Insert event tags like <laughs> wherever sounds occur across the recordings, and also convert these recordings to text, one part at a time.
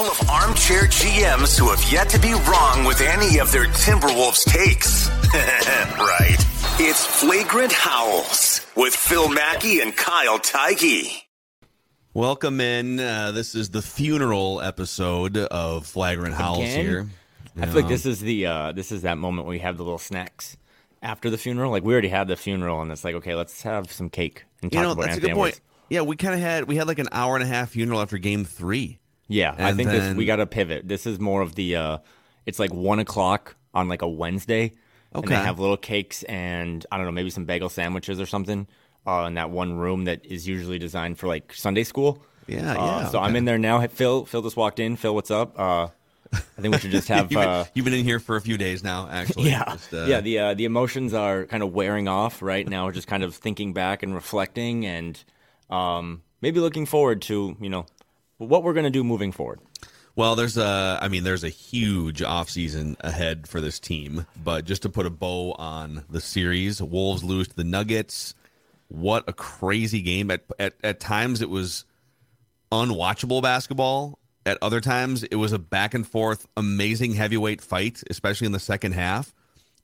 couple of armchair GMs who have yet to be wrong with any of their Timberwolves takes. <laughs> right. It's Flagrant Howls with Phil Mackey and Kyle Theige. Welcome in. Uh, this is the funeral episode of Flagrant Howls Again? here. I feel like this is the uh, this is that moment where we have the little snacks after the funeral. Like we already had the funeral, and it's like, okay, let's have some cake and You talk know, about that's a good point. Edwards. Yeah, we kind of had we had like an hour and a half funeral after game three. Yeah, I And think this we got to pivot. This is more of the. Uh, it's like one o'clock on like a Wednesday, and they Okay. have little cakes and I don't know, maybe some bagel sandwiches or something. Uh, in that one room that is usually designed for like Sunday school. Yeah, Uh, yeah, So I'm in there now. Phil, Phil just walked in. Phil, what's up? Uh, I think we should just <laughs> have. you've, been, uh, you've been in here for a few days now, actually. Yeah, Just, uh, yeah. The uh, the emotions are kind of wearing off right now. We're just kind of thinking back and reflecting, and um, maybe looking forward to you know what we're gonna do moving forward. Well, there's a, I mean, there's a huge offseason ahead for this team. But just to put a bow on the series, Wolves lose to the Nuggets. What a crazy game! At at, at times, it was unwatchable basketball. At other times, it was a back and forth, amazing heavyweight fight, especially in the second half.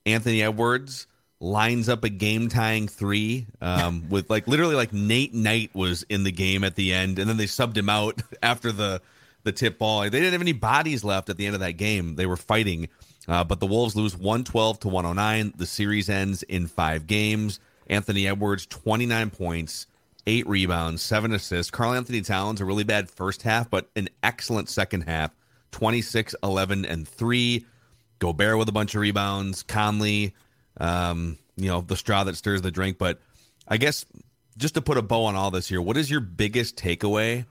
Anthony Edwards lines up a game tying three um, <laughs> with like literally like Nate Knight was in the game at the end, and then they subbed him out <laughs> after the the tip ball. They didn't have any bodies left at the end of that game. They were fighting, uh, but the Wolves lose one twelve to one hundred nine. The series ends in five games. Anthony Edwards twenty nine points. Eight rebounds, seven assists. Karl-Anthony Towns, a really bad first half, but an excellent second half 26, 11, and 3. Gobert with a bunch of rebounds. Conley, um, you know, the straw that stirs the drink. But I guess just to put a bow on all this here, what is your biggest takeaway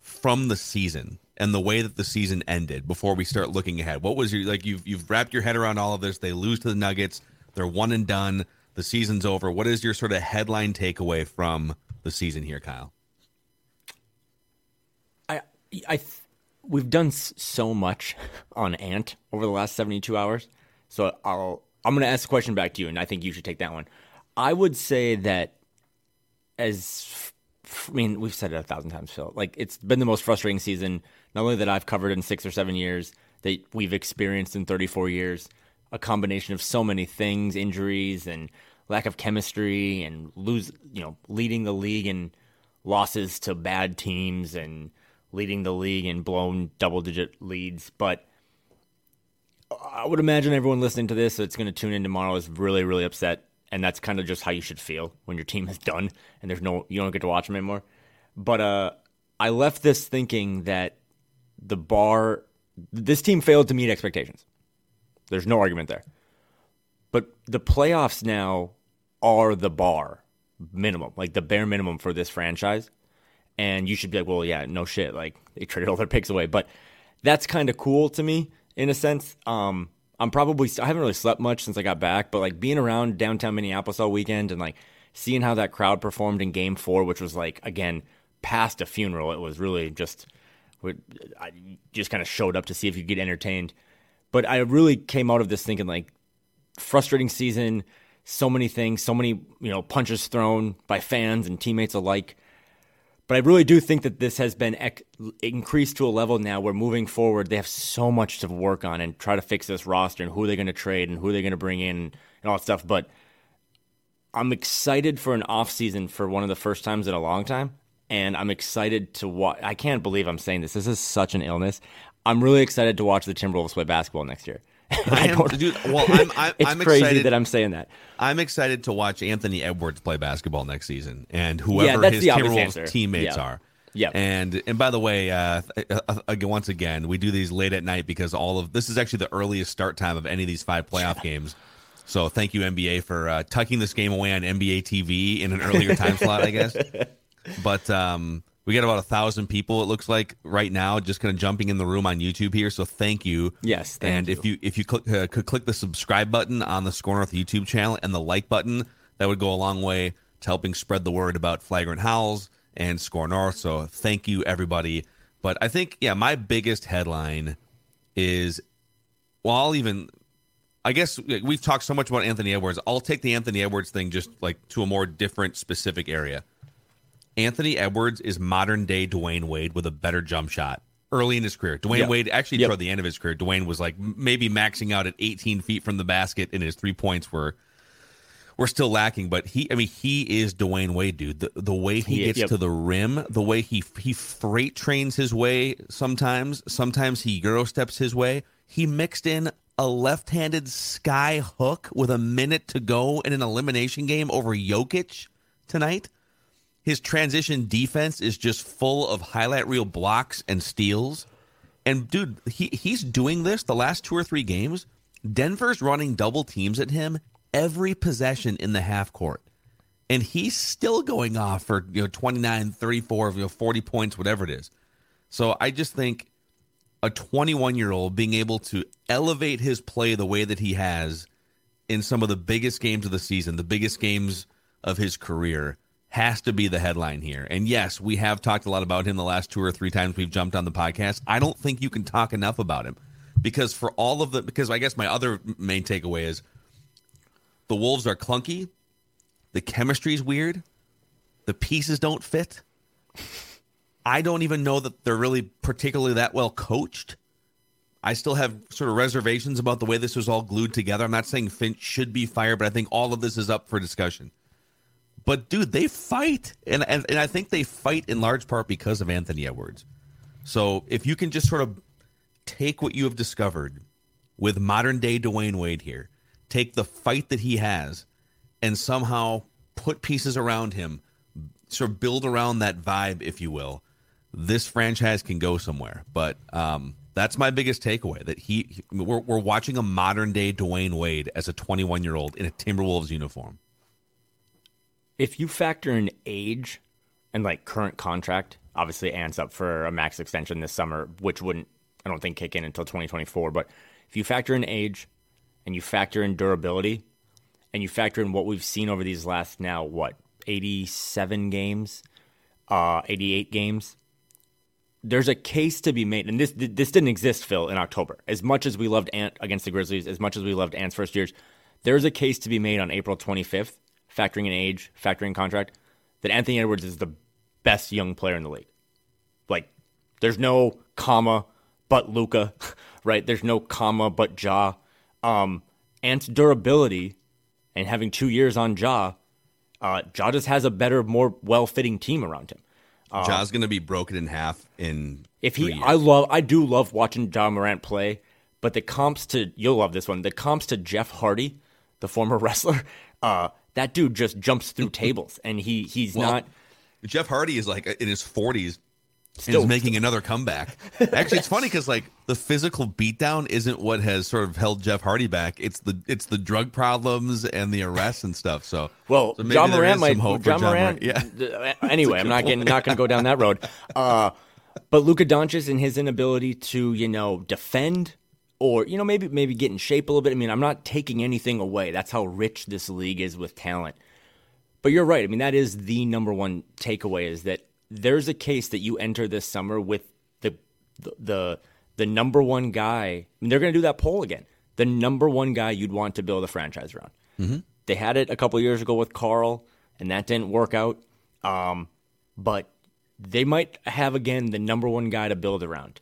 from the season and the way that the season ended before we start looking ahead? What was your like you've you've wrapped your head around all of this. They lose to the Nuggets. They're one and done. The season's over. What is your sort of headline takeaway from the season here, Kyle? I I th- we've done so much <laughs> on Ant over the last 72 hours. So I'll I'm going to ask a question back to you and I think you should take that one. I would say that as I mean, we've said it a thousand times, Phil. Like it's been the most frustrating season not only that I've covered in 6 or 7 years, that we've experienced in 34 years. A combination of so many things, injuries and lack of chemistry and lose, you know, leading the league in losses to bad teams and leading the league in blown double digit leads. But I would imagine everyone listening to this that's going to tune in tomorrow is really, really upset. And that's kind of just how you should feel when your team is done and there's no, you don't get to watch them anymore. But uh, I left this thinking that the bar, this team failed to meet expectations. There's no argument there. But the playoffs now are the bar minimum, like the bare minimum for this franchise. And you should be like, well, yeah, no shit. Like they traded all their picks away. But that's kind of cool to me in a sense. Um, I'm probably, I haven't really slept much since I got back, but like being around downtown Minneapolis all weekend and like seeing how that crowd performed in game four, which was like, again, past a funeral, it was really just I just kind of showed up to see if you could get entertained. But I really came out of this thinking like frustrating season, so many things, so many you know punches thrown by fans and teammates alike. But I really do think that this has been ec- increased to a level now where moving forward, they have so much to work on and try to fix this roster and who they're they going to trade and who they're they going to bring in and all that stuff. But I'm excited for an off season for one of the first times in a long time, and I'm excited to watch. I can't believe I'm saying this. This is such an illness. I'm really excited to watch the Timberwolves play basketball next year. I am, dude, well, <laughs> I'm, I'm, it's I'm crazy excited, that I'm saying that. I'm excited to watch Anthony Edwards play basketball next season, and whoever Yeah, his Timberwolves teammates Yeah. are. Yep. And and by the way, uh, uh, again, once again, we do these late at night because all of this is actually the earliest start time of any of these five playoff games. So thank you NBA for uh, tucking this game away on NBA TV in an earlier time slot, I guess. <laughs> But um, we got about a thousand people. It looks like right now, just kind of jumping in the room on YouTube here. So thank you. Yes, thank and you. if you if you click, uh, could click the subscribe button on the Score North YouTube channel and the like button, that would go a long way to helping spread the word about Flagrant Howls and Score North. So thank you everybody. But I think yeah, my biggest headline is well, I'll even I guess we've talked so much about Anthony Edwards. I'll take the Anthony Edwards thing just like to a more different specific area. Anthony Edwards is modern day Dwyane Wade with a better jump shot early in his career. Dwyane Yep. Wade actually Yep. toward the end of his career, Dwyane was like maybe maxing out at 18 feet from the basket, and his three points were were still lacking. But he, I mean, he is Dwyane Wade, dude. The the way he gets yep. to the rim, the way he he freight trains his way. Sometimes, sometimes he euro steps his way. He mixed in a left-handed sky hook with a minute to go in an elimination game over Jokic tonight. His transition defense is just full of highlight reel blocks and steals. And dude, he he's doing this the last two or three games. Denver's running double teams at him every possession in the half court. And he's still going off for, you know, 29, 34, you know, 40 points, whatever it is. So I just think a 21 year old being able to elevate his play the way that he has in some of the biggest games of the season, the biggest games of his career, has to be the headline here. And yes, we have talked a lot about him the last two or three times we've jumped on the podcast. I don't think you can talk enough about him because for all of the, because I guess my other main takeaway is the Wolves are clunky, the chemistry's weird, the pieces don't fit. I don't even know that they're really particularly that well coached. I still have sort of reservations about the way this was all glued together. I'm not saying Finch should be fired, but I think all of this is up for discussion. But dude, they fight, and and, and I think they fight in large part because of Anthony Edwards. So if you can just sort of take what you have discovered with modern day Dwyane Wade here, take the fight that he has, and somehow put pieces around him, sort of build around that vibe, if you will, this franchise can go somewhere. But um, that's my biggest takeaway that he, he- we're, we're watching a modern day Dwyane Wade as a 21 year old in a Timberwolves uniform. If you factor in age and like current contract, obviously Ant's up for a max extension this summer, which wouldn't I don't think kick in until 2024. But if you factor in age and you factor in durability and you factor in what we've seen over these last now what 87 games, uh, 88 games, there's a case to be made, and this this didn't exist, Phil, in October. As much as we loved Ant against the Grizzlies, as much as we loved Ant's first years, there's a case to be made on April 25th, factoring in age, factoring in contract, that Anthony Edwards is the best young player in the league. Like, there's no comma but Luka, <laughs> right? There's no comma but Ja. Um, Ant's durability and having two years on Ja, uh, Ja just has a better, more well-fitting team around him. Ja's going to be broken in half in If he. I love, I do love watching Ja Morant play, but the comps to you'll love this one. The comps to Jeff Hardy, the former <laughs> wrestler, uh, that dude just jumps through <laughs> tables, and he he's Well, not. Jeff Hardy is like in his 40s and Still- is making <laughs> another comeback. Actually, it's funny because like the physical beatdown isn't what has sort of held Jeff Hardy back. It's the it's the drug problems and the arrests and stuff. So Well, so Ja Morant might. John Ja Morant. Yeah. Anyway, I'm not getting not going to go down that road. Uh, but Luka Doncic and his inability to you know defend or you know maybe maybe get in shape a little bit. I mean, I'm not taking anything away. That's how rich this league is with talent. But you're right. I mean, that is the number one takeaway is that there's a case that you enter this summer with the the the, the number one guy. I mean, they're going to do that poll again. The number one guy you'd want to build a franchise around. Mm-hmm. They had it a couple years ago with Karl, and that didn't work out. Um, but they might have again the number one guy to build around.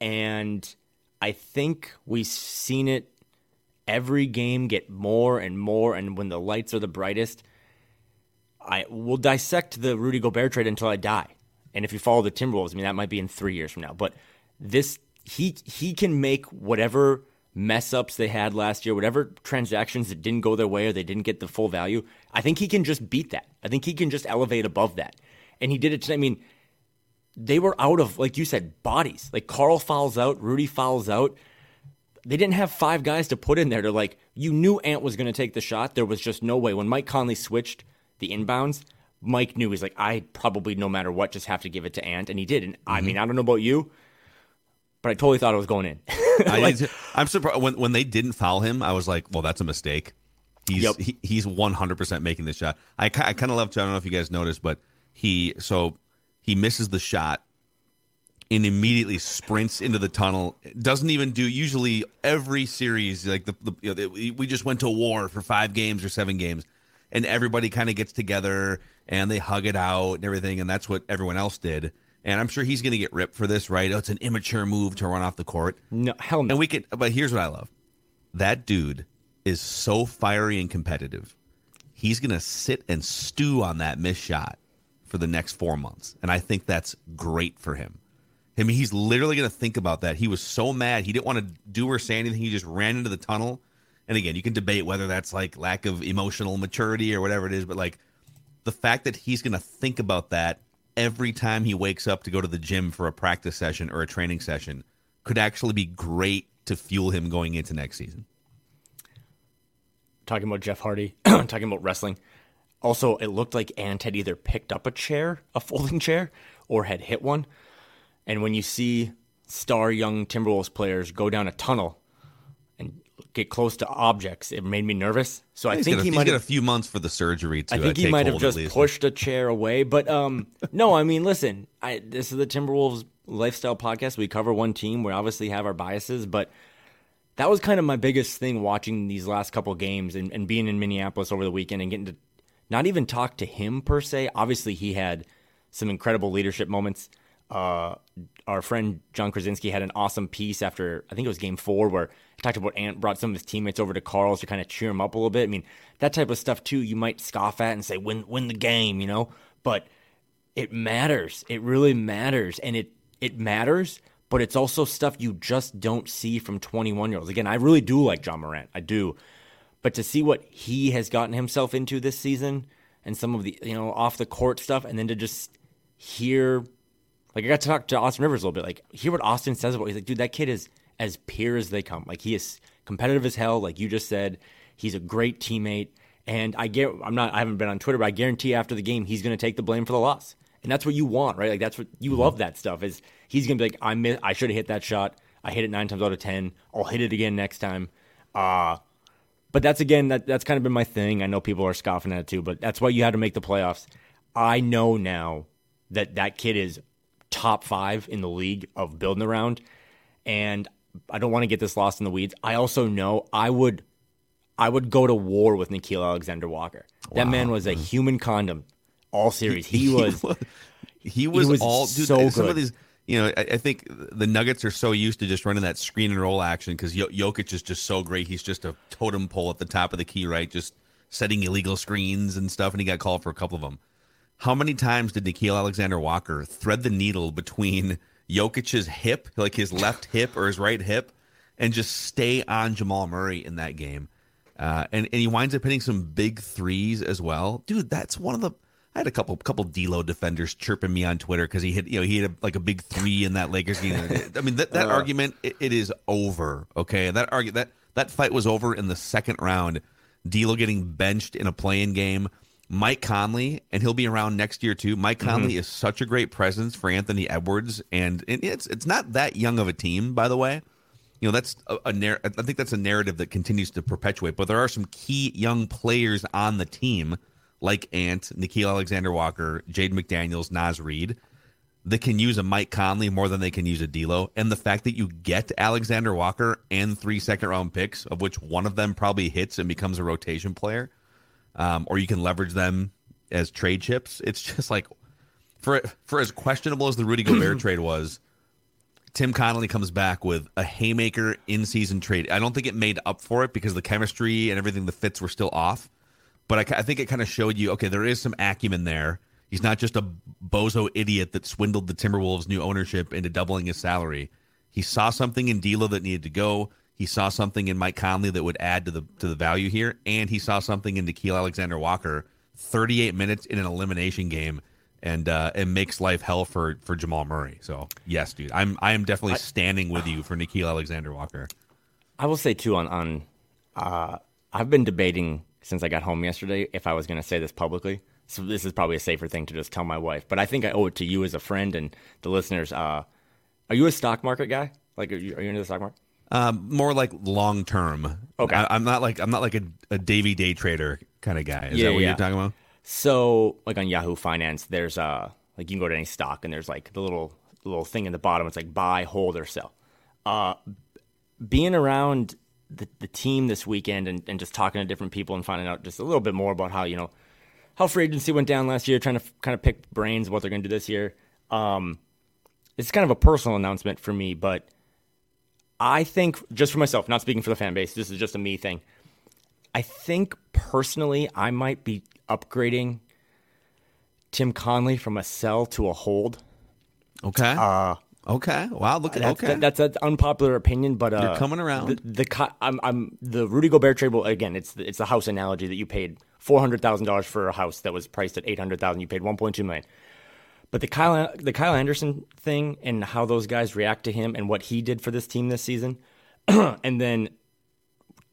And I think we've seen it every game get more and more. And when the lights are the brightest, I will dissect the Rudy Gobert trade until I die. And if you follow the Timberwolves, I mean that might be in three years from now. But this he he can make whatever mess ups they had last year, whatever transactions that didn't go their way or they didn't get the full value. I think he can just beat that. I think he can just elevate above that. And he did it. I mean, they were out of like you said bodies. Like Karl fouls out, Rudy fouls out. They didn't have five guys to put in there to like. You knew Ant was going to take the shot. There was just no way when Mike Conley switched the inbounds, Mike knew he's like, I probably no matter what just have to give it to Ant, and he did. And mm-hmm. I mean, I don't know about you, but I totally thought it was going in. <laughs> like, I, am surprised when when they didn't foul him. I was like, well, that's a mistake. He's yep. he, he's 100 percent making the shot. I I kind of love. I don't know if you guys noticed, but he so he misses the shot and immediately sprints into the tunnel. Doesn't even do usually every series like the, the you know, we just went to war for five games or seven games and everybody kind of gets together and they hug it out and everything, and that's what everyone else did. And I'm sure he's going to get ripped for this, right? Oh, it's an immature move to run off the court. No, hell no. And we could, but here's what I love: that dude is so fiery and competitive. He's going to sit and stew on that missed shot for the next four months, and I think that's great for him. I mean, he's literally going to think about that. He was so mad he didn't want to do or say anything. He just ran into the tunnel and again, you can debate whether that's like lack of emotional maturity or whatever it is, but like the fact that he's going to think about that every time he wakes up to go to the gym for a practice session or a training session could actually be great to fuel him going into next season. Talking about Jeff Hardy, <clears throat> talking about wrestling. Also, it looked like Ant had either picked up a chair, a folding <laughs> chair, or had hit one. And when you see star young Timberwolves players go down a tunnel and get close to objects. It made me nervous. So I think he might get a few months for the surgery. To, I think uh, he might have just pushed a chair away. But um, <laughs> no, I mean, listen, I, this is the Timberwolves lifestyle podcast. We cover one team. We obviously have our biases, but that was kind of my biggest thing watching these last couple games and, and being in Minneapolis over the weekend and getting to not even talk to him per se. Obviously, he had some incredible leadership moments. Uh, our friend Jon Krawczynski had an awesome piece after I think it was Game Four where he talked about Ant brought some of his teammates over to Karl's to kind of cheer him up a little bit. I mean that type of stuff too. You might scoff at and say win win the game, you know, but it matters. It really matters, and it it matters. But it's also stuff you just don't see from 21 year olds. Again, I really do like Ja Morant. I do. But to see what he has gotten himself into this season and some of the, you know, off the court stuff, and then to just hear like I got to talk to Austin Rivers a little bit. Like hear what Austin says about. He's like, dude, that kid is as pure as they come. Like he is competitive as hell. Like you just said, he's a great teammate. And I get, I'm not, I haven't been on Twitter, but I guarantee after the game, he's going to take the blame for the loss. And that's what you want, right? Like that's what you love that stuff. Is he's going to be like, I miss, I should have hit that shot. I hit it nine times out of ten. I'll hit it again next time. Uh but that's again that that's kind of been my thing. I know people are scoffing at it too, but that's why you had to make the playoffs. I know now that that kid is top five in the league of building around. And I don't want to get this lost in the weeds. I also know I would I would go to war with Nickeil Alexander Walker. That man was a human condom all series. He, he was, <laughs> he was, he was all dude, so some good. of these you know, I, I, think the Nuggets are so used to just running that screen and roll action because Jokic is just so great. He's just a totem pole at the top of the key, right? Just setting illegal screens and stuff, and he got called for a couple of them. How many times did Nickeil Alexander Walker thread the needle between <laughs> Jokic's hip, like his left hip or his right hip, and just stay on Jamal Murray in that game? Uh, and and he winds up hitting some big threes as well, dude. That's one of the. I had a couple couple D'Lo defenders chirping me on Twitter because he hit you know he hit a, like a big three in that Lakers game. <laughs> I mean that, that uh, argument it, it is over. Okay, that argue that that fight was over in the second round. D'Lo getting benched in a play-in game. Mike Conley, and he'll be around next year too. Mike Conley mm-hmm. is such a great presence for Anthony Edwards, and it's it's not that young of a team, by the way. You know, that's a, a narr- I think that's a narrative that continues to perpetuate. But there are some key young players on the team, like Ant, Nickeil Alexander Walker, Jaden McDaniels, Naz Reid. that can use a Mike Conley more than they can use a D'Lo, and the fact that you get Alexander Walker and three second round picks, of which one of them probably hits and becomes a rotation player, um, or you can leverage them as trade chips. It's just like for for as questionable as the Rudy Gobert <clears throat> trade was, Tim Connolly comes back with a haymaker in season trade. I don't think it made up for it because the chemistry and everything, the fits were still off. But I, I think it kind of showed you okay, there is some acumen there He's not just a bozo idiot that swindled the Timberwolves' new ownership into doubling his salary. He saw something in D'Lo that needed to go. He saw something in Mike Conley that would add to the to the value here, and he saw something in Nickeil Alexander Walker. 38 minutes in an elimination game, and uh, it makes life hell for for Jamal Murray. So yes, dude, I'm I am definitely standing with you for Nickeil Alexander Walker. I will say too on on uh, I've been debating since I got home yesterday if I was going to say this publicly so this is probably a safer thing to just tell my wife. But I think I owe it to you as a friend and the listeners. Uh, are you a stock market guy? Like, are you, are you into the stock market? Um, more like long term. Okay, I, am not like I'm not like a, a Davy day trader kind of guy. Is yeah, that what yeah. you're talking about? So, like on Yahoo Finance, there's uh like you can go to any stock and there's like the little little thing in the bottom. It's like buy, hold, or sell. Uh, being around the, the team this weekend and, and just talking to different people and finding out just a little bit more about how you know how free agency went down last year, trying to kind of pick brains what they're going to do this year. Um, it's kind of a personal announcement for me, but I think just for myself, not speaking for the fan base, this is just a me thing. I think personally, I might be upgrading Tim Connolly from a sell to a hold. Okay. Uh, okay. Wow. Look at that's, okay. that, that's an unpopular opinion, but uh, You're coming around. The, the I'm, I'm the Rudy Gobert trade. Will again, it's the, it's the house analogy that you paid four hundred thousand dollars for a house that was priced at eight hundred thousand. You paid one point two million. But the Kyle the Kyle Anderson thing and how those guys react to him and what he did for this team this season, <clears throat> and then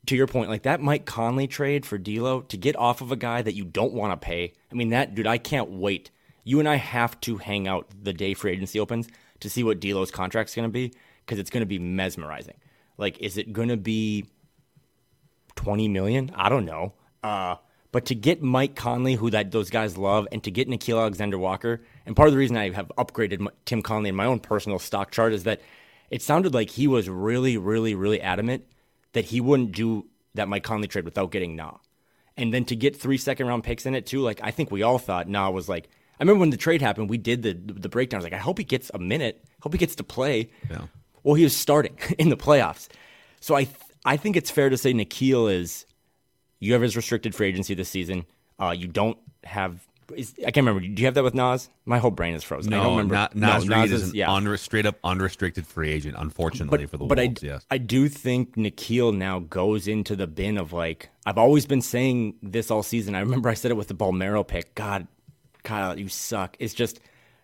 to your point, like that Mike Conley trade for D'Lo to get off of a guy that you don't want to pay. I mean, that dude, I can't wait. You and I have to hang out the day free agency opens to see what D'Lo's contract's going to be because it's going to be mesmerizing. Like, is it going to be twenty million? I don't know. Uh, but to get Mike Conley, who that those guys love, and to get Nickeil Alexander Walker, and part of the reason I have upgraded Tim Connolly in my own personal stock chart is that it sounded like he was really, really, really adamant that he wouldn't do that Mike Conley trade without getting Nah. And then to get three second round picks in it too, like I think we all thought Nah was like. I remember when the trade happened, we did the the breakdown. I was like, I hope he gets a minute. Hope he gets to play. Yeah. Well, he was starting <laughs> in the playoffs, so I th- I think it's fair to say Nickeil is you have his restricted free agency this season. Uh, you don't have. Is, I can't remember. Do you have that with Naz? My whole brain is frozen. I don't No, remember. not, No, Naz is is- yeah. unre- straight up unrestricted free agent. Unfortunately for the but Wolves, I, yes. I do think Nickeil now goes into the bin of like I've always been saying this all season. I remember I said it with the Bolmaro pick. God, Kyle, you suck. It's just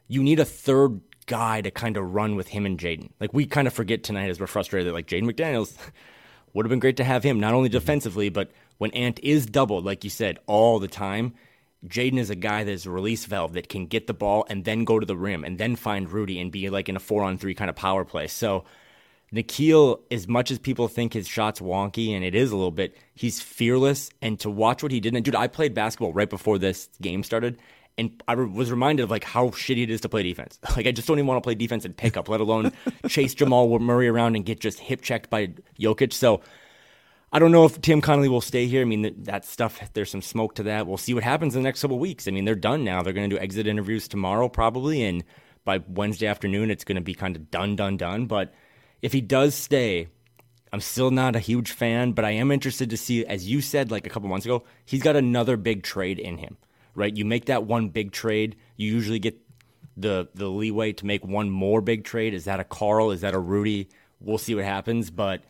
you need a third guy to kind of run with him and Jaden. Like we kind of forget tonight as we're frustrated that like Jaden McDaniels <laughs> would have been great to have him not only mm-hmm. defensively but when Ant is doubled, like you said, all the time. Jaden is a guy that is a release valve that can get the ball and then go to the rim and then find Rudy and be like in a four on three kind of power play. So Nickeil, as much as people think his shot's wonky, and it is a little bit, he's fearless. And to watch what he did, and dude, I played basketball right before this game started, and I was reminded of like how shitty it is to play defense. <laughs> Like I just don't even want to play defense and pick up, let alone <laughs> chase Jamal Murray around and get just hip checked by Jokic. So I don't know if Tim Connolly will stay here. I mean, that, that stuff, there's some smoke to that. We'll see what happens in the next couple weeks. I mean, they're done now. They're going to do exit interviews tomorrow, probably. And by Wednesday afternoon, it's going to be kind of done, done, done. But if he does stay, I'm still not a huge fan, but I am interested to see, as you said like a couple months ago, he's got another big trade in him, right? You make that one big trade, you usually get the the leeway to make one more big trade. Is that a Karl? Is that a Rudy? We'll see what happens, but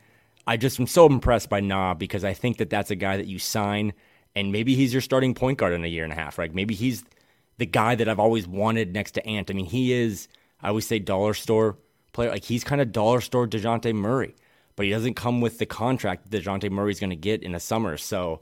I just am so impressed by Na because I think that that's a guy that you sign, and maybe he's your starting point guard in a year and a half, right? Maybe he's the guy that I've always wanted next to Ant. I mean, he is. I always say dollar store player. Like he's kind of dollar store Dejounte Murray, but he doesn't come with the contract that Dejounte Murray's going to get in the summer. So,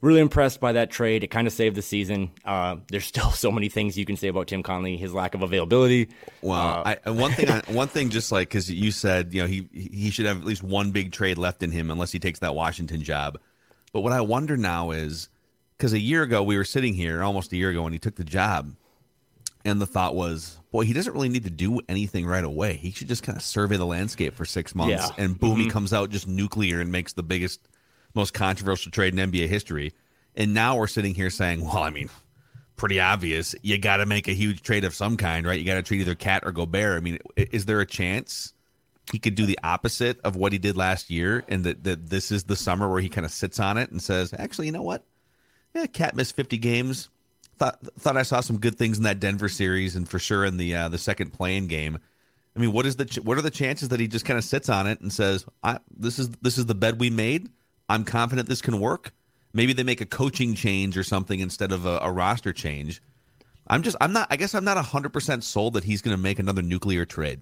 really impressed by that trade. It kind of saved the season. Uh, there's still so many things you can say about Tim Connolly, his lack of availability. Well, I, one thing, I, <laughs> one thing, just like because you said, you know, he he should have at least one big trade left in him, unless he takes that Washington job. But what I wonder now is, because a year ago we were sitting here, almost a year ago, when he took the job, and the thought was, boy, he doesn't really need to do anything right away. He should just kind of survey the landscape for six months, Yeah. and boom, Mm-hmm. he comes out just nuclear and makes the biggest, most controversial trade in NBA history. And now we're sitting here saying, well, I mean, pretty obvious. You got to make a huge trade of some kind, right? You got to trade either Cat or Gobert. I mean, is there a chance he could do the opposite of what he did last year, and that, that this is the summer where he kind of sits on it and says, actually, you know what? Yeah, Cat missed 50 games. Thought thought I saw some good things in that Denver series, and for sure in the uh, the second play-in game. I mean, what is the ch- what are the chances that he just kind of sits on it and says, I, "This is this is the bed we made. I'm confident this can work." Maybe they make a coaching change or something instead of a, a roster change. I'm just I'm not I guess I'm not 100% sold that he's going to make another nuclear trade.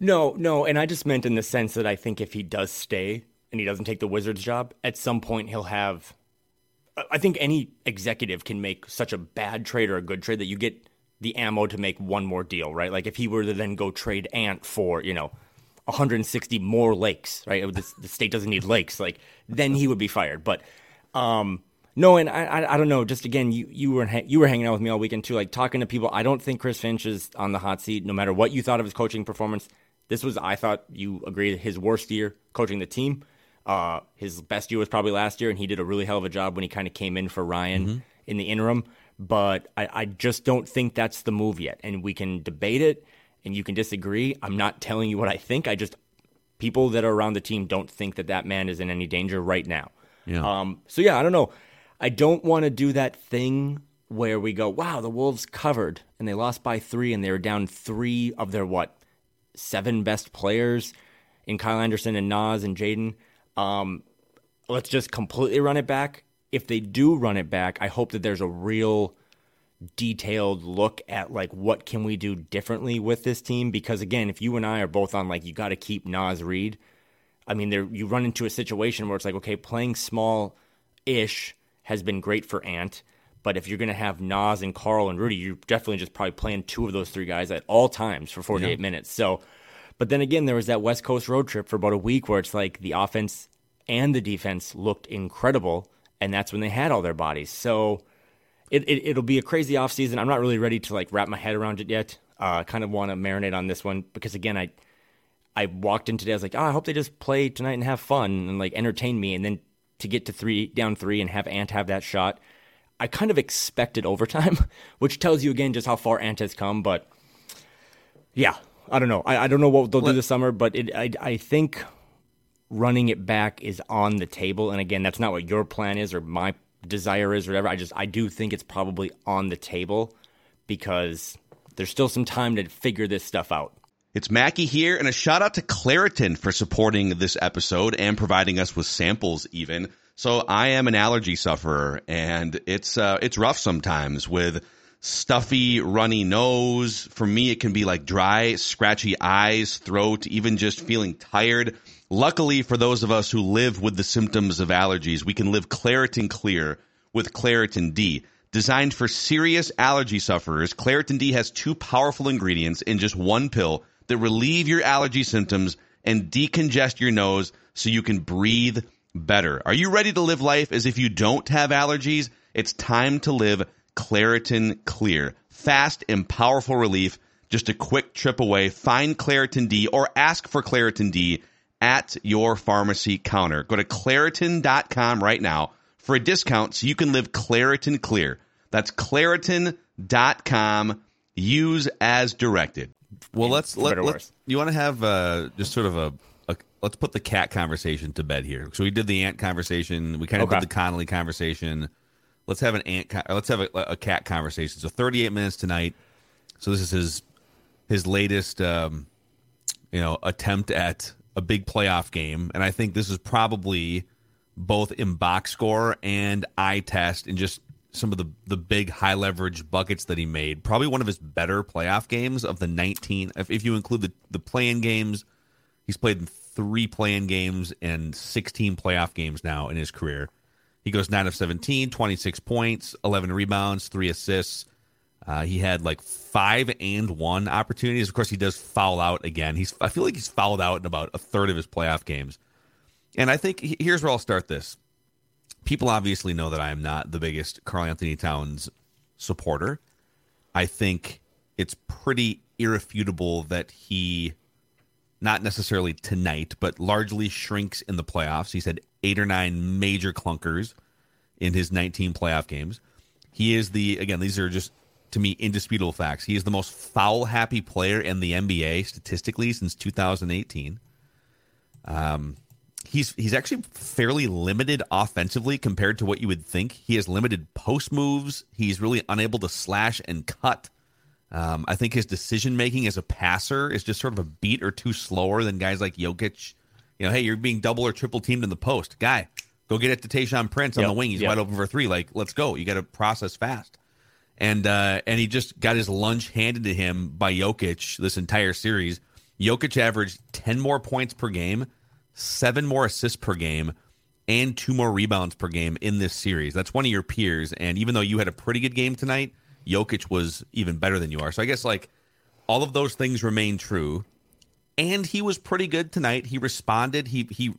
No, no, and I just meant in the sense that I think if he does stay and he doesn't take the Wizards job, at some point he'll have. I- I think any executive can make such a bad trade or a good trade that you get the ammo to make one more deal, right? Like if he were to then go trade Ant for, you know, 160 more lakes, right? The, the state doesn't need lakes, like then he would be fired. But um, no, and I, I, I don't know. Just again, you you were ha- you were hanging out with me all weekend too, like talking to people. I don't think Chris Finch is on the hot seat, no matter what you thought of his coaching performance. This was, I thought, you agreed, his worst year coaching the team. Uh, his best year was probably last year, and he did a really hell of a job when he kind of came in for Ryan in the interim. But I, I just don't think that's the move yet, and we can debate it, and you can disagree. I'm not telling you what I think. I just people that are around the team don't think that that man is in any danger right now. Yeah. Um, so yeah, I don't know. I don't want to do that thing where we go, wow, the Wolves covered and they lost by three and they were down three of their what seven best players in Kyle Anderson and Naz and Jaden. Um, let's just completely run it back. If they do run it back, I hope that there's a real detailed look at like what can we do differently with this team? Because again if you and i are both on like you got to keep naz reid i mean there you run into a situation where it's like okay playing small ish has been great for ant but if you're going to have naz and karl and rudy you're definitely just probably playing two of those three guys at all times for 48 minutes. So but then again there was that west coast road trip for about a week where it's like the offense and the defense looked incredible and that's when they had all their bodies. So it, it it'll be a crazy offseason. I'm not really ready to like wrap my head around it yet. Uh, I kind of want to marinate on this one because again, I I walked in today. I was like, oh, I hope they just play tonight and have fun and like entertain me. And then to get to three down three and have Ant have that shot, I kind of expected overtime, <laughs> which tells you again just how far Ant has come. But yeah, I don't know. I, I don't know what they'll do this summer, but it, I I think running it back is on the table. And again, that's not what your plan is or my desire is or whatever. I just I do think it's probably on the table because there's still some time to figure this stuff out. It's Mackey here, and a shout out to Claritin for supporting this episode and providing us with samples. Even so, I am an allergy sufferer, and it's uh, it's rough sometimes with stuffy, runny nose. For me, it can be like dry, scratchy eyes, throat, even just feeling tired. Luckily, for those of us who live with the symptoms of allergies, we can live Claritin Clear with Claritin D. Designed for serious allergy sufferers, Claritin D has two powerful ingredients in just one pill that relieve your allergy symptoms and decongest your nose so you can breathe better. Are you ready to live life as if you don't have allergies? It's time to live Claritin Clear. Fast and powerful relief, just a quick trip away. Find Claritin D or ask for Claritin D at your pharmacy counter. Go to Claritin.com right now for a discount so you can live Claritin Clear. That's Claritin.com. Use as directed. Well, let's let, better let worse. you want to have uh, just sort of a, a let's put the cat conversation to bed here. So we did the ant conversation. We kind of Okay. did the Connolly conversation. Let's have an ant. Let's have a, a cat conversation. So 38 minutes tonight. So this is his his latest um, you know attempt at a big playoff game, and I think this is probably both in box score and eye test and just some of the the big high leverage buckets that he made. Probably one of his better playoff games of the 19. If, if you include the the play-in games, he's played in three play-in games and 16 playoff games now in his career. He goes 9 of 17, 26 points, 11 rebounds, 3 assists. Uh, he had like five and one opportunities. Of course, he does foul out again. He's I feel like he's fouled out in about a third of his playoff games. And I think he- here's where I'll start this. People obviously know that I am not the biggest Karl-Anthony Towns supporter, I think it's pretty irrefutable that he, not necessarily tonight, but largely shrinks in the playoffs. He's had eight or nine major clunkers in his 19 playoff games. He is the, again, these are just to me indisputable facts. He is the most foul happy player in the NBA statistically since 2018. Um, he's he's actually fairly limited offensively compared to what you would think. He has limited post moves. He's really unable to slash and cut. Um, I think his decision making as a passer is just sort of a beat or two slower than guys like Jokic. You know, hey, you're being double or triple teamed in the post, guy. Go get it to Taurean Prince on Yep, the wing. He's yep. wide open for three. Like, let's go. You got to process fast. And uh, and he just got his lunch handed to him by Jokic this entire series. Jokic averaged ten more points per game, seven more assists per game, and two more rebounds per game in this series. That's one of your peers. And even though you had a pretty good game tonight, Jokic was even better than you are. So I guess like all of those things remain true. And he was pretty good tonight. He responded. He he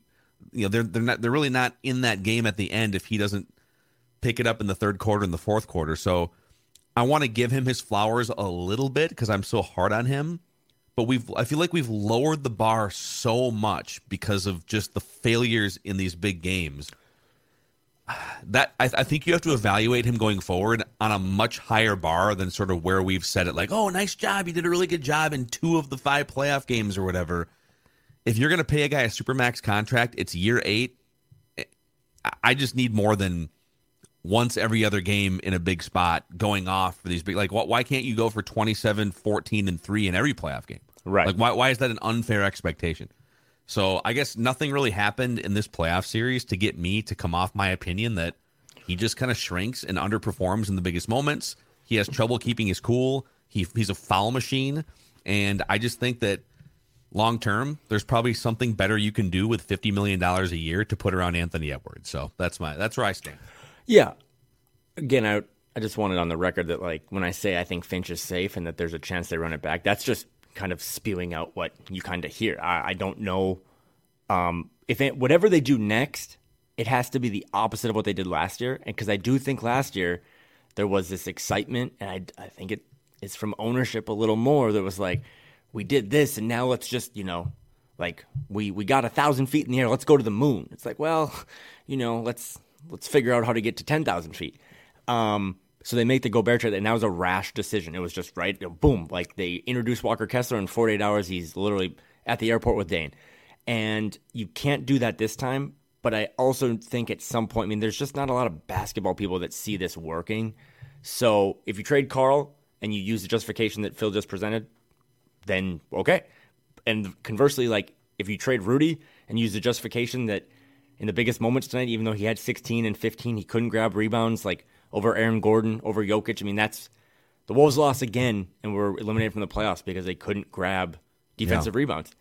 you know, they're they're not they're really not in that game at the end if he doesn't pick it up in the third quarter and the fourth quarter. So I want to give him his flowers a little bit because I'm so hard on him. But we've I feel like we've lowered the bar so much because of just the failures in these big games. That I, I think you have to evaluate him going forward on a much higher bar than sort of where we've said it. Like, oh, nice job, you did a really good job in two of the five playoff games or whatever. If you're to pay a guy a supermax contract, it's year eight. I just need more than once every other game in a big spot going off for these big like wh- why can't you go for 27 14 and 3 in every playoff game? Right. like why, why is that an unfair expectation? So i guess nothing really happened in this playoff series to get me to come off my opinion that he just kind of shrinks and underperforms in the biggest moments. He has trouble keeping his cool. He, he's a foul machine. And i just think that long term there's probably something better you can do with $50 million a year to put around anthony edwards. So that's my that's where i stand Yeah. Again, I I just wanted on the record that like when I say I think Finch is safe and that there's a chance they run it back, that's just kind of spewing out what you kind of hear. I, I don't know um, if it, whatever they do next, it has to be the opposite of what they did last year. And because I do think last year there was this excitement, and I I think it is from ownership a little more. That was like we did this, and now let's just you know like we we got a thousand feet in the air let's go to the moon it's like well you know let's let's figure out how to get to 10,000 feet um so they make the Gobert trade, and that was a rash decision. It was just right, boom. Like they introduced Walker Kessler in 48 hours. He's literally at the airport with Dane, and you can't do that this time. But I also think at some point, I mean, there's just not a lot of basketball people that see this working. So if you trade Karl and you use the justification that Phil just presented, then okay. And conversely, like if you trade Rudy and use the justification that in the biggest moments tonight, even though he had 16 and 15, he couldn't grab rebounds like over Aaron Gordon, over Jokic. I mean, that's the Wolves lost again and were eliminated from the playoffs because they couldn't grab defensive rebounds.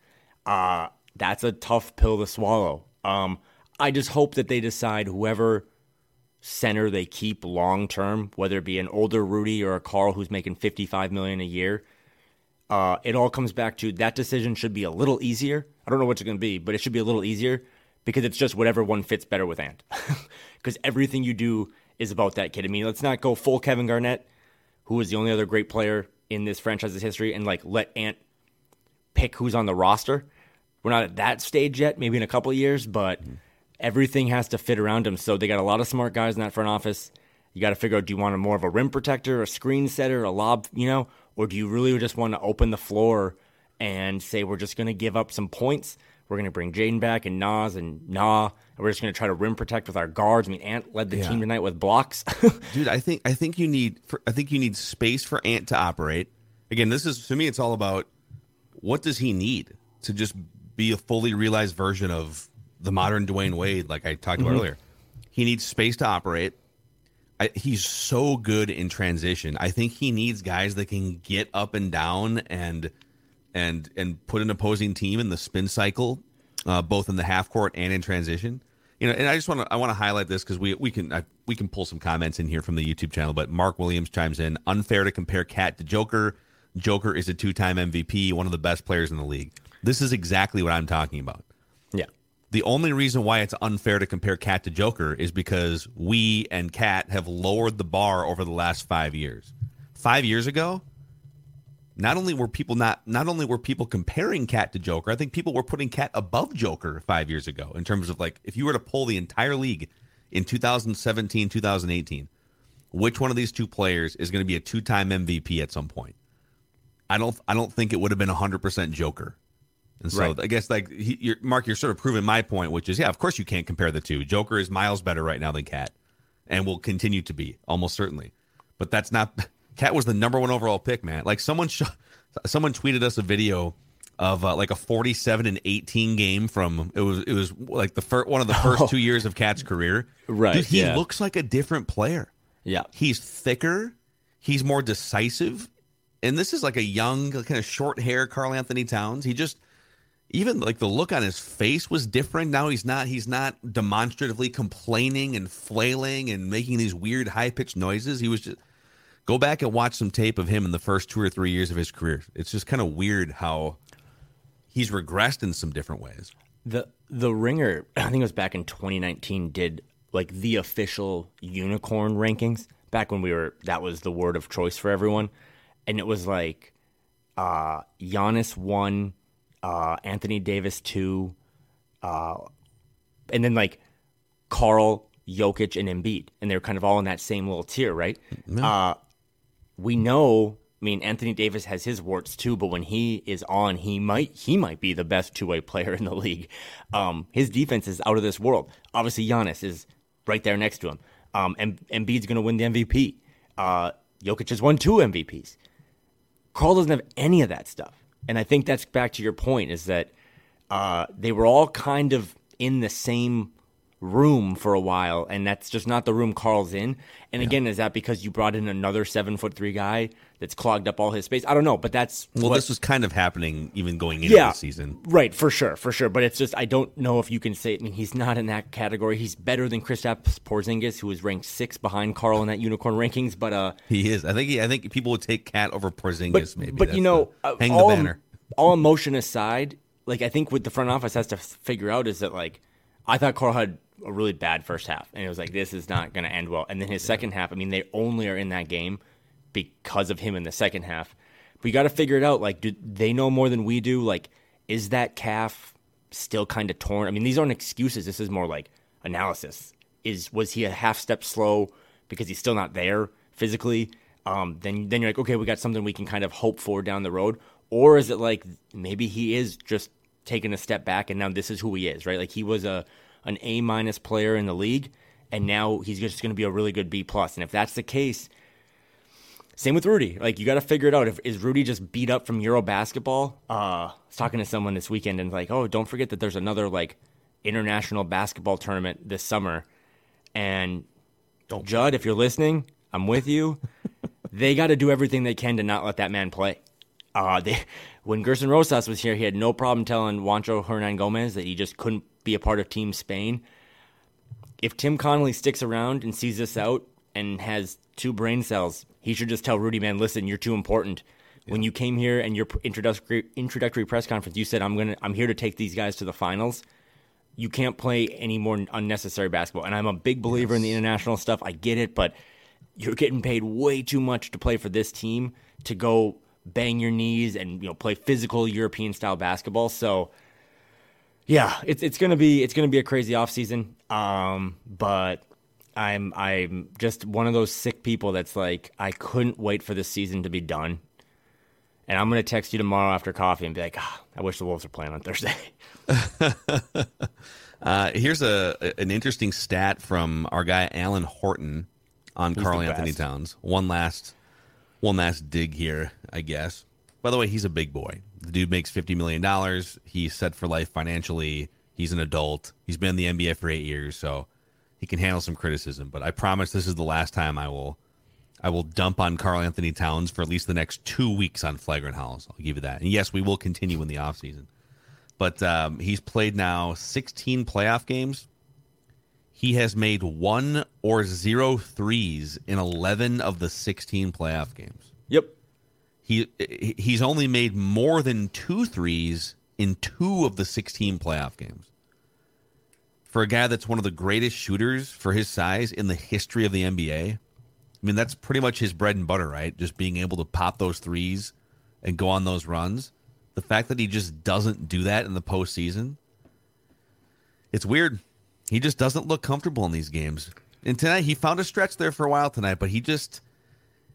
Uh, that's a tough pill to swallow. Um, I just hope that they decide whoever center they keep long term, whether it be an older Rudy or a Karl who's making 55 million a year. Uh, it all comes back to that decision should be a little easier. I don't know what it's going to be, but it should be a little easier because it's just whatever one fits better with Ant. <laughs> Because everything you do is about that kid. I mean, let's not go full Kevin Garnett, who is the only other great player in this franchise's history, and like let Ant pick who's on the roster. We're not at that stage yet, maybe in a couple of years, but mm-hmm. everything has to fit around him. So they got a lot of smart guys in that front office. You got to figure out do you want a more of a rim protector, a screen setter, a lob, you know, or do you really just want to open the floor and say we're just going to give up some points? We're going to bring Jaden back and Naz and Nah, and we're just going to try to rim protect with our guards. I mean, Ant led the team tonight with blocks. <laughs> dude i think i think you need for, i think you need space for ant to operate. Again this is to me it's all about what does he need to just be a fully realized version of the modern dwyane wade like i talked about mm-hmm. earlier. He needs space to operate. I, he's so good in transition. I think he needs guys that can get up and down and and and put an opposing team in the spin cycle uh, both in the half court and in transition you know, and I just want to I want to highlight this because we we can I, we can pull some comments in here from the YouTube channel. But Mark Williams chimes in: unfair to compare Cat to Joker. Joker is a two time MVP, one of the best players in the league. This is exactly what I'm talking about. yeah. The only reason why it's unfair to compare Cat to Joker is because we and Cat have lowered the bar over the last five years. five years ago, not only were people not not only were people comparing Cat to Joker, I think people were putting Cat above Joker five years ago in terms of like if you were to pull the entire league in 2017, 2018, which one of these two players is going to be a two-time MVP at some point? I don't I don't think it would have been 100% Joker. And so Right. I guess like he, you're, Mark, you're sort of proving my point, which is yeah, of course you can't compare the two. Joker is miles better right now than Cat, and will continue to be almost certainly. But that's not. Cat was the number one overall pick, man. Like someone, sh- someone tweeted us a video of uh, like a 47 and 18 game from it was it was like the first one of the first <laughs> two years of Cat's career. Right, Dude, he yeah. looks like a different player. Yeah. He's thicker. He's more decisive. And this is like a young, kind of short hair Karl-Anthony Towns. He just even like the look on his face was different. Now he's not he's not demonstratively complaining and flailing and making these weird high pitched noises. He was just go back and watch some tape of him in the first two or three years of his career. It's just kind of weird how he's regressed in some different ways. The the Ringer, <clears throat> I think it was back in 2019, did like the official unicorn rankings back when we were that was the word of choice for everyone, and it was like uh Giannis one, uh Anthony Davis two, uh, and then like Karl, Jokic, and Embiid, and they're kind of all in that same little tier, right? Uh, we know. I mean, Anthony Davis has his warts too, but when he is on, he might he might be the best two way player in the league. Um, his defense is out of this world. Obviously, Giannis is right there next to him. Um, and Embiid's going to win the MVP. Uh, Jokic has won two MVPs. Karl doesn't have any of that stuff, and I think that's back to your point: is that uh, they were all kind of in the same room for a while, and that's just not the room Karl's in. And again, is that because you brought in another seven foot three guy that's clogged up all his space? I don't know, but that's Well, what- this was kind of happening even going into yeah, the season. right? For sure, for sure. But it's just I don't know if you can say. I mean, he's not in that category. He's better than Kristaps Porzingis, who is ranked six behind Karl in that unicorn rankings. But uh, He is. I think. He, I think people would take Cat over Porzingis. but maybe, but That's you know, the- uh, hang all, the banner. all emotion aside, like I think what the front office has to figure out is that like I thought Karl had a really bad first half, and it was like this is not going to end well. And then his second half, I mean, they only are in that game because of him in the second half. But you got to figure it out. Like, do they know more than we do? Like, is that calf still kind of torn? I mean, these aren't excuses. This is more like analysis. Is was he a half step slow because he's still not there physically? Um, then then you're like, okay, we got something we can kind of hope for down the road. Or is it like maybe he is just taking a step back and now this is who he is, right? Like he was a an A minus player in the league, and now he's just going to be a really good B plus. And if that's the case, same with Rudy. Like you got to figure it out. If is Rudy just beat up from Euro basketball? Uh, I was talking to someone this weekend and like, oh, don't forget that there's another like international basketball tournament this summer, and Judd, if you're listening, I'm with you. <laughs> they got to do everything they can to not let that man play. Uh, they, when Gersson Rosas was here, he had no problem telling Juancho Hernangomez that he just couldn't be a part of Team Spain. If Tim Connolly sticks around and sees this out and has two brain cells, he should just tell Rudy, man, listen, you're too important. When you came here and your introductory introductory press conference, you said I'm gonna I'm here to take these guys to the finals. You can't play any more unnecessary basketball. And I'm a big believer in the international stuff. I get it, but you're getting paid way too much to play for this team to go bang your knees and you know play physical European style basketball. So yeah, it's it's gonna be it's gonna be a crazy offseason. Um, but I'm I'm just one of those sick people that's like I couldn't wait for this season to be done. And I'm gonna text you tomorrow after coffee and be like, ah, I wish the Wolves were playing on Thursday. <laughs> Uh, here's a an interesting stat from our guy Alan Horton on Karl-Anthony. Towns. One last one last dig here, I guess. By the way, he's a big boy. The dude makes fifty million dollars. He's set for life financially. He's an adult. He's been in the NBA for eight years, so he can handle some criticism. But I promise this is the last time I will I will dump on Karl-Anthony Towns for at least the next two weeks on Flagrant Howls. I'll give you that. And yes, we will continue in the offseason. But um, he's played now 16 playoff games. He has made one or zero threes in 11 of the 16 playoff games. yep. He he's only made more than two threes in two of the 16 playoff games. For a guy that's one of the greatest shooters for his size in the history of the NBA, I mean, that's pretty much his bread and butter, right? Just being able to pop those threes and go on those runs. The fact that he just doesn't do that in the postseason, it's weird. He just doesn't look comfortable in these games. And tonight, he found a stretch there for a while tonight, but he just,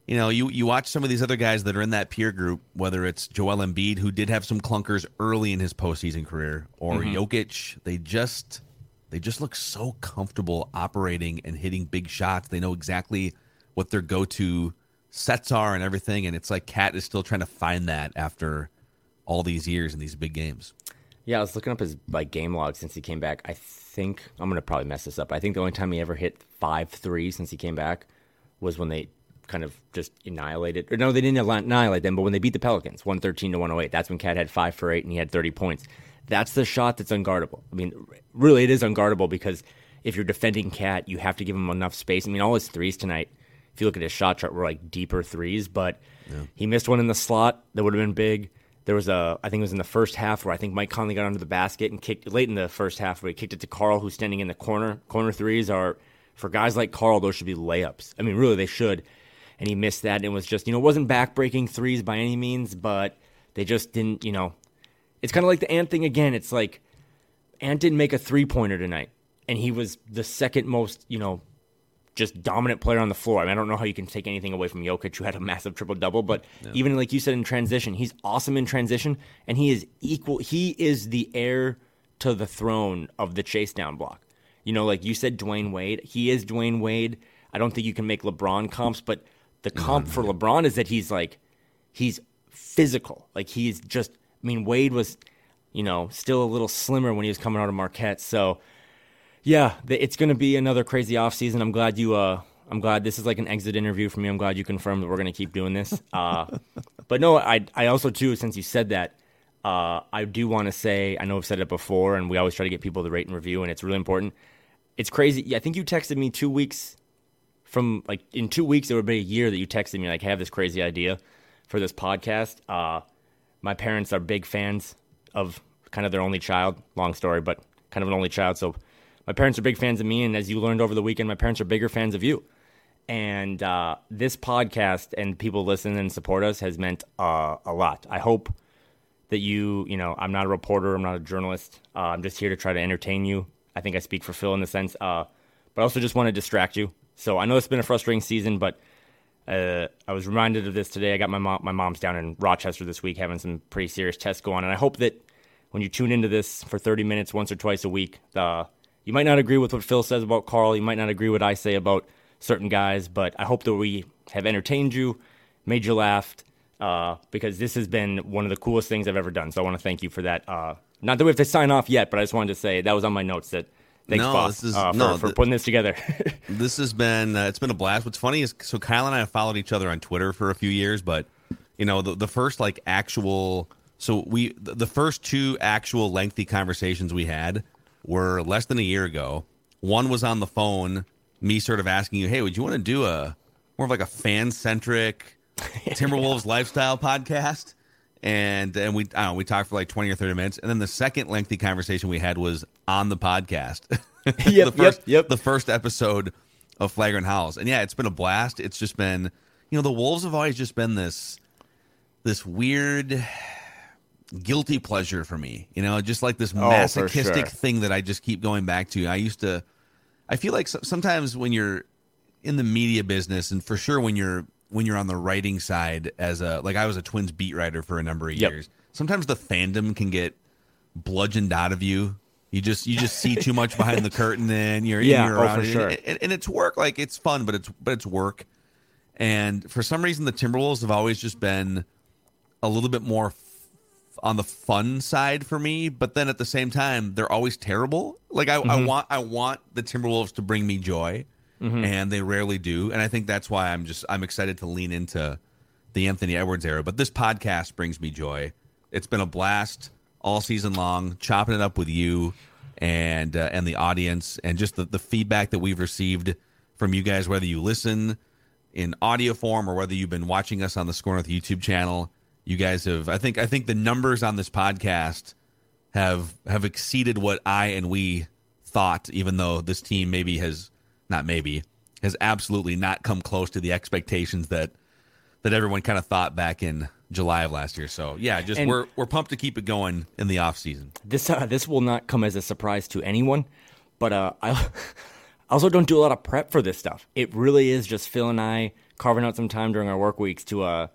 you know, you, you watch some of these other guys that are in that peer group, whether it's Joel Embiid, who did have some clunkers early in his postseason career, or mm-hmm. Jokic, they just they just look so comfortable operating and hitting big shots. They know exactly what their go to sets are and everything. And it's like Cat is still trying to find that after all these years in these big games. Yeah, I was looking up his like game log since he came back. I think I'm gonna probably mess this up. I think the only time he ever hit five threes since he came back was when they kind of just annihilated. Or no, they didn't annihilate them, but when they beat the Pelicans, 113 to 108, that's when KAT had five for eight and he had 30 points. That's the shot that's unguardable. I mean, really, it is unguardable because if you're defending KAT, you have to give him enough space. I mean, all his threes tonight, if you look at his shot chart, were like deeper threes, but yeah. he missed one in the slot that would have been big. There was a, I think it was in the first half where I think Mike Conley got under the basket and kicked late in the first half where he kicked it to Karl who's standing in the corner. Corner threes are for guys like Karl those should be layups. I mean, really, they should. And he missed that, and it was just, you know, it wasn't backbreaking threes by any means, but they just didn't, you know. It's kind of like the Ant thing again. It's like Ant didn't make a three pointer tonight, and he was the second most, you know, just dominant player on the floor. I mean, I don't know how you can take anything away from Jokic, who had a massive triple double, but yeah. even like you said in transition, he's awesome in transition, and he is equal. He is the heir to the throne of the chase down block. You know, like you said, Dwyane Wade. He is Dwyane Wade. I don't think you can make LeBron comps, but the comp for mm-hmm. LeBron is that he's like, he's physical. Like he's just. I mean, Wade was, you know, still a little slimmer when he was coming out of Marquette. So yeah, it's going to be another crazy off season. I'm glad you. Uh, I'm glad this is like an exit interview for me. I'm glad you confirmed that we're going to keep doing this. Uh, <laughs> but no, I I also too since you said that, uh, I do want to say I know I've said it before, and we always try to get people to rate and review, and it's really important. It's crazy. Yeah, I think you texted me two weeks from like in two weeks. It would be a year that you texted me like, "I have this crazy idea for this podcast." Uh, my parents are big fans of kind of their only child. Long story, but kind of an only child. So my parents are big fans of me, and as you learned over the weekend, my parents are bigger fans of you. And uh, this podcast and people listen and support us has meant uh, a lot. I hope that you, you know, I'm not a reporter, I'm not a journalist. Uh, I'm just here to try to entertain you. I think I speak for Phil in the sense, uh, but I also just want to distract you. So I know it's been a frustrating season, but uh, I was reminded of this today. I got my mom, my mom's down in Rochester this week having some pretty serious tests go on, and I hope that when you tune into this for 30 minutes once or twice a week, the you might not agree with what Phil says about Karl. You might not agree with what I say about certain guys, but I hope that we have entertained you, made you laugh, uh, because this has been one of the coolest things I've ever done. So I want to thank you for that. Uh, not that we have to sign off yet, but I just wanted to say that was on my notes that thanks, no, boss, is, uh, for, no, for, putting this together. <laughs> this has been uh, it's been a blast. What's funny is so Kyle and I have followed each other on Twitter for a few years, but you know the, the first like actual so we the first two actual lengthy conversations we had were less than a year ago. One was on the phone, me sort of asking you, "Hey, would you want to do a more of like a fan centric <laughs> Timberwolves lifestyle podcast?" And and we I don't know, we talked for like twenty or thirty minutes, and then the second lengthy conversation we had was on the podcast. <laughs> yep, the first, yep, yep. The first episode of Flagrant Howls, and yeah, it's been a blast. It's just been, you know, the Wolves have always just been this this weird guilty pleasure for me. You know, just like this oh, masochistic sure. thing that I just keep going back to. I used to, I feel like sometimes when you're in the media business, and for sure when you're when you're on the writing side, as a like I was a Twins beat writer for a number of yep. years. Sometimes the fandom can get bludgeoned out of you. You just you just see too much behind the curtain, <laughs> and you're yeah, you're oh, for it. sure. And, and it's work. Like it's fun, but it's but it's work. And for some reason, the Timberwolves have always just been a little bit more on the fun side for me, but then at the same time, they're always terrible. Like I, mm-hmm. I want I want the Timberwolves to bring me joy, mm-hmm. and they rarely do. And I think that's why I'm just I'm excited to lean into the Anthony Edwards era. But this podcast brings me joy. It's been a blast all season long, chopping it up with you and uh, and the audience, and just the, the feedback that we've received from you guys, whether you listen in audio form or whether you've been watching us on the SKOR North YouTube channel you guys have I think I think the numbers on this podcast have have exceeded what I and we thought even though this team maybe has not maybe has absolutely not come close to the expectations that that everyone kind of thought back in July of last year. So yeah, just And- we're we're pumped to keep it going in the off season. This uh, this will not come as a surprise to anyone, but uh, I <laughs> I also don't do a lot of prep for this stuff. It really is just Phil and I carving out some time during our work weeks to uh,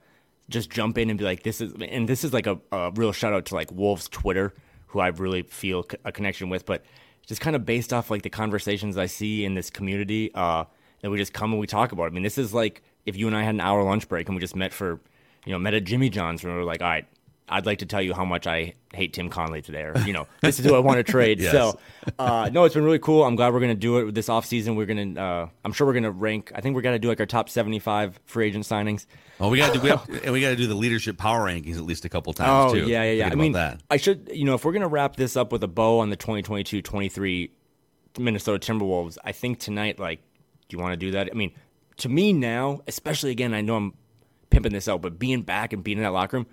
just jump in and be like, this is and this is like a, a real shout out to like Wolves Twitter, who I really feel a connection with, but just kind of based off like the conversations I see in this community, uh, that we just come and we talk about. I mean, this is like if you and I had an hour lunch break and we just met for, you know, met at Jimmy John's and we were like, all right, I'd like to tell you how much I hate Tim Connelly today, or you know, this is who I want to <laughs> trade. Yes. So, uh, no, it's been really cool. I'm glad we're gonna do it this off season. We're gonna, uh, I'm sure we're gonna rank. I think we're gonna do like our top 75 free agent signings. Oh, we got to do we have, <laughs> and we got to do the leadership power rankings at least a couple times Oh too. yeah, yeah, yeah. I mean, that. I should, you know, if we're gonna wrap this up with a bow on the 2022-23 Minnesota Timberwolves, I think tonight, like, do you want to do that? I mean, to me now, especially again, I know I'm pimping this out, but being back and being in that locker room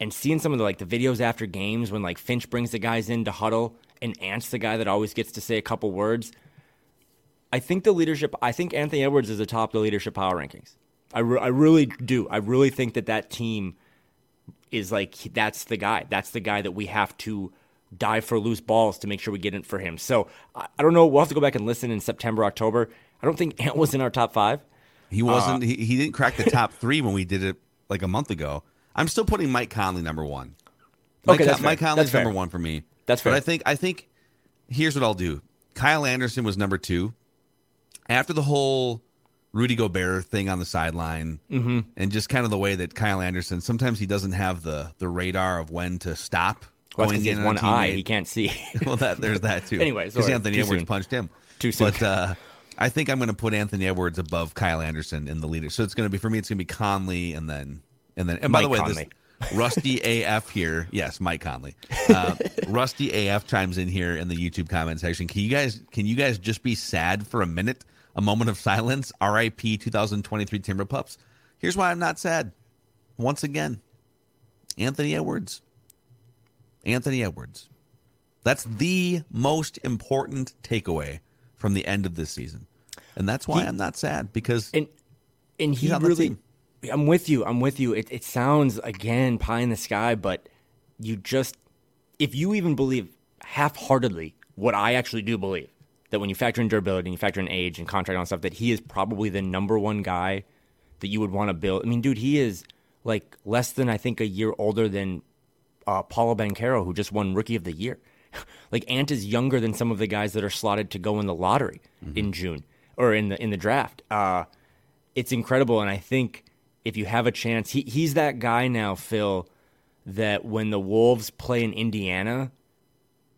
and seeing some of the like the videos after games when like Finch brings the guys in to huddle and Ant's the guy that always gets to say a couple words. I think the leadership. I think Anthony Edwards is atop the leadership power rankings. I, re- I really do. I really think that that team is like that's the guy. That's the guy that we have to dive for loose balls to make sure we get it for him. So I, I don't know. We'll have to go back and listen in September, October. I don't think Ant was in our top five. He wasn't. Uh, he, he didn't crack the top three when we did it like a month ago. I'm still putting Mike Conley number one. Mike, Okay, that's Con- Mike. Conley's number one for me. That's fair. But. I think I think here's what I'll do. Kyle Anderson was number two. After the whole Rudy Gobert thing on the sideline, Mm-hmm. and just kind of the way that Kyle Anderson sometimes he doesn't have the the radar of when to stop. Well, going in on one eye. He can't see. <laughs> well, that there's that too. Anyway, because Anthony too Edwards soon. punched him Too soon. But uh, I think I'm going to put Anthony Edwards above Kyle Anderson in the leader. So it's going to be for me. It's going to be Conley and then and then. And by the way, Conley. this <laughs> Rusty AF here. Yes, Mike Conley. Uh, <laughs> Rusty AF chimes in here in the YouTube comment section. Can you guys can you guys just be sad for a minute? A moment of silence. R.I.P. 2023 Timber Pups. Here's why I'm not sad. Once again, Anthony Edwards. Anthony Edwards. That's the most important takeaway from the end of this season. And that's why He- I'm not sad because and and he He's on the really team. I'm with you. I'm with you. It it sounds again pie in the sky, but you just if you even believe half-heartedly what I actually do believe that when you factor in durability and you factor in age and contract and stuff that he is probably the number one guy that you would want to build. I mean, dude, he is like less than I think a year older than uh, Paolo Banchero, who just won Rookie of the Year. <laughs> like Ant is younger than some of the guys that are slotted to go in the lottery in June or in the in the draft. Uh, it's incredible, and I think if you have a chance, he he's that guy now, Phil, that when the Wolves play in Indiana,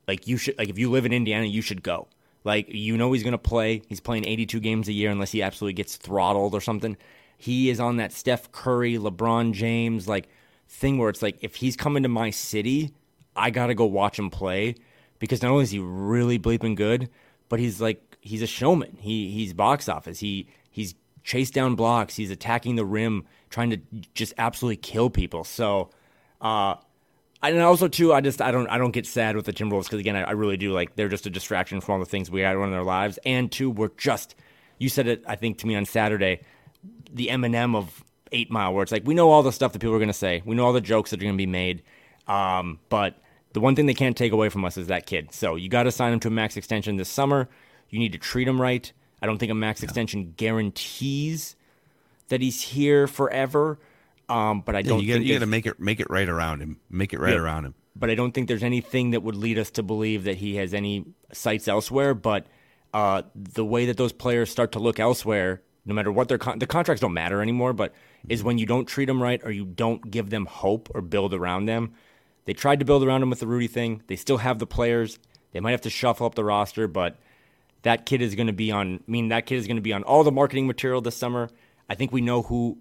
like you should like if you live in Indiana, you should go. Like you know he's going to play. He's playing 82 games a year unless he absolutely gets throttled or something. He is on that Steph Curry, LeBron James like thing where it's like if he's coming to my city, I got to go watch him play because not only is he really bleeping good, but he's like he's a showman. He he's box office. He he's chased down blocks. He's attacking the rim, trying to just absolutely kill people. So, uh, and also too, I just I don't I don't get sad with the Timberwolves because again I, I really do like they're just a distraction from all the things we had on in their lives. And two, we're just you said it I think to me on Saturday, the Eminem of Eight Mile, where it's like we know all the stuff that people are to say, we know all the jokes that are to be made, um, but the one thing they can't take away from us is that kid. So you got to sign him to a max extension this summer. You need to treat him right. I don't think a max extension guarantees that he's here forever. Um, but I don't you think you got there's- to make it make it right around him. Make it right Yeah. around him. but I don't think there's anything that would lead us to believe that he has any sights elsewhere. But uh, the way that those players start to look elsewhere, no matter what their con- the contracts don't matter anymore, but is when you don't treat them right or you don't give them hope or build around them. They tried to build around him with the Rudy thing. They still have the players. They might have to shuffle up the roster, but that kid is going to be on. I mean, that kid is going to be on all the marketing material this summer. I think we know who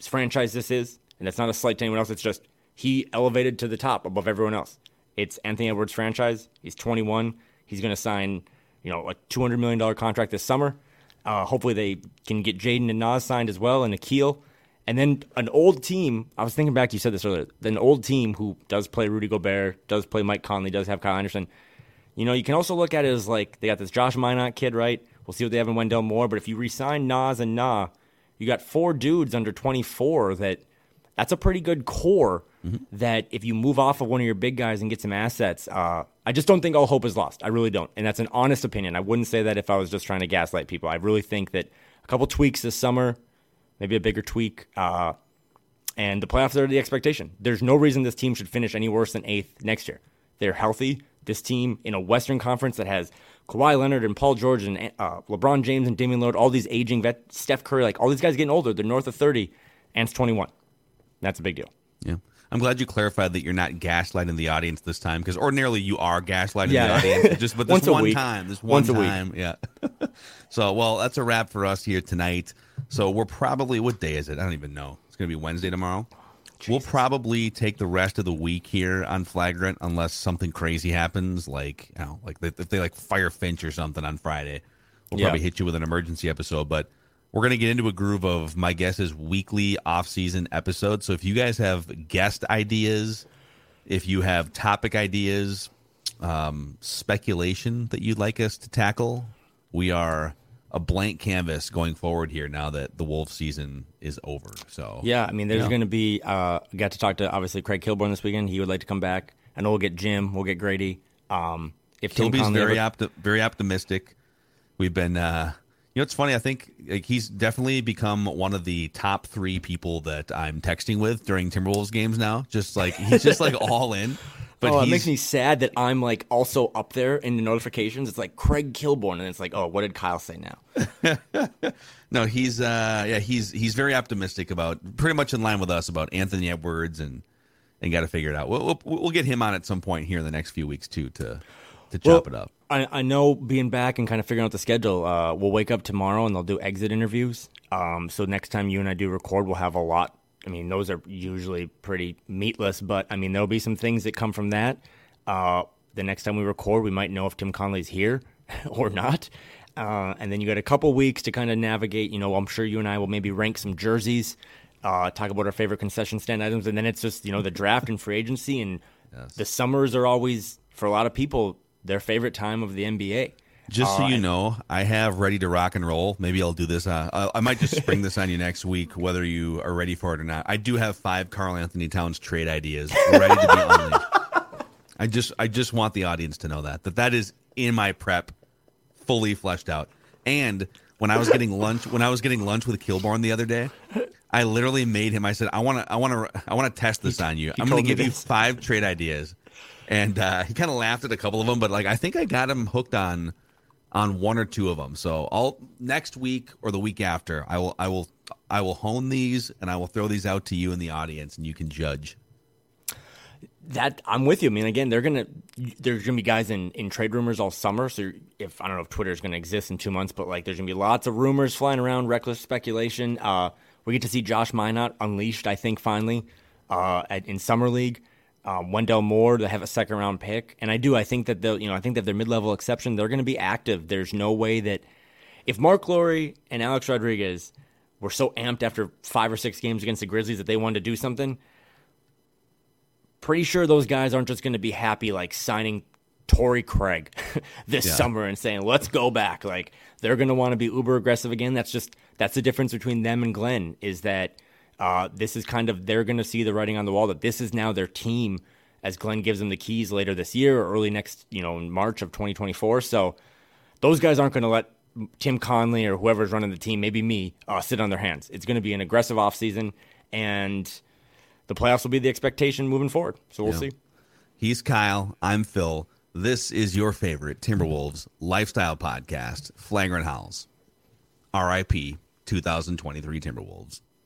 franchise this is, and it's not a slight to anyone else. It's just he elevated to the top above everyone else. It's Anthony Edwards franchise. He's 21. He's going to sign, you know, a 200 million dollar contract this summer. Uh, hopefully, they can get Jaden and Naz signed as well, and Akil. And then an old team. I was thinking back. You said this earlier. An old team who does play Rudy Gobert, does play Mike Conley, does have Kyle Anderson. You know, you can also look at it as like they got this Josh Minott kid, right? We'll see what they have in Wendell Moore. But if you resign Naz and Nah, you got four dudes under 24 that that's a pretty good core. Mm-hmm. That if you move off of one of your big guys and get some assets, uh, I just don't think all hope is lost. I really don't, and that's an honest opinion. I wouldn't say that if I was just trying to gaslight people. I really think that a couple tweaks this summer, maybe a bigger tweak, uh, and the playoffs are the expectation. There's no reason this team should finish any worse than eighth next year. They're healthy. This team in a Western Conference that has Kawhi Leonard and Paul George and uh, LeBron James and Damian Lillard, all these aging vet, Steph Curry, like all these guys getting older. They're north of 30, and it's 21. That's a big deal. Yeah. I'm glad you clarified that you're not gaslighting the audience this time because ordinarily you are gaslighting yeah. the audience. Just <laughs> but this Once one time, this one Once time, yeah. <laughs> so well, that's a wrap for us here tonight. So we're probably what day is it? I don't even know. It's gonna be Wednesday tomorrow. Jesus. We'll probably take the rest of the week here on flagrant unless something crazy happens, like you know, like if they like fire Finch or something on Friday. We'll yeah. probably hit you with an emergency episode, but we're going to get into a groove of my guess is weekly off-season episodes. So if you guys have guest ideas, if you have topic ideas, um, speculation that you'd like us to tackle, we are a blank canvas going forward here now that the Wolf season is over. So yeah, I mean, there's going to be. Uh, got to talk to obviously Craig Kilborn this weekend. He would like to come back. I know we'll get Jim. We'll get Grady. Um, if Kilby's very ever- opti- very optimistic. We've been uh, you know, it's funny. I think like, he's definitely become one of the top three people that I'm texting with during Timberwolves games now. Just like he's just like <laughs> all in. But oh, it makes me sad that I'm like also up there in the notifications. It's like Craig Kilborn, and it's like, oh, what did Kyle say now? <laughs> no, he's uh, yeah, he's he's very optimistic about pretty much in line with us about Anthony Edwards and and got to figure it out. We'll, we'll, we'll get him on at some point here in the next few weeks too to to chop well, it up. I, I know being back and kind of figuring out the schedule. Uh, we'll wake up tomorrow and they'll do exit interviews. Um, so next time you and I do record, we'll have a lot. I mean, those are usually pretty meatless, but I mean, there'll be some things that come from that. Uh, the next time we record, we might know if Tim Connelly's here <laughs> or not. Uh, and then you got a couple weeks to kind of navigate. You know, I'm sure you and I will maybe rank some jerseys, uh, talk about our favorite concession stand items, and then it's just you know the draft and free agency, and <laughs> yes. the summers are always for a lot of people their favorite time of the NBA. Just so you know, I have ready to rock and roll. Maybe I'll do this. Uh, I might just spring this on you next week, whether you are ready for it or not. I do have five Karl-Anthony Towns trade ideas ready to be unleashed. <laughs> I just, I just want the audience to know that that that is in my prep, fully fleshed out. And when I was getting lunch, when I was getting lunch with Kilborn the other day, I literally made him. I said, I want to, I want to, I want to test this on you. I'm going to give you five trade ideas and uh, he kind of laughed at a couple of them, but like I think I got him hooked on on one or two of them. So I'll next week or the week after, I will I will I will hone these and I will throw these out to you in the audience, and you can judge. That I'm with you. I mean, again, they're gonna there's gonna be guys in in trade rumors all summer. So if I don't know if Twitter is gonna exist in two months, but like there's gonna be lots of rumors flying around, reckless speculation. Uh, we get to see Josh Minott unleashed. I think finally uh, at, in summer league um, Wendell Moore to have a second round pick, and I do. I think that they'll, you know, I think that their mid level exception, they're going to be active. There's no way that if Marc Lore and Alex Rodriguez were so amped after five or six games against the Grizzlies that they wanted to do something, pretty sure those guys aren't just going to be happy like signing Torrey Craig <laughs> this yeah. summer and saying let's go back. Like they're going to want to be uber aggressive again. That's just that's the difference between them and Glenn is that uh, this is kind of they're going to see the writing on the wall that this is now their team as Glenn gives them the keys later this year or early next, you know, in March of 2024. So those guys aren't going to let Tim Connelly or whoever's running the team, maybe me, uh, sit on their hands. It's going to be an aggressive offseason, and the playoffs will be the expectation moving forward. So we'll yeah. see. He's Kyle. I'm Phil. This is your favorite Timberwolves lifestyle podcast, Flagrant Howls. RIP 2023 Timberwolves.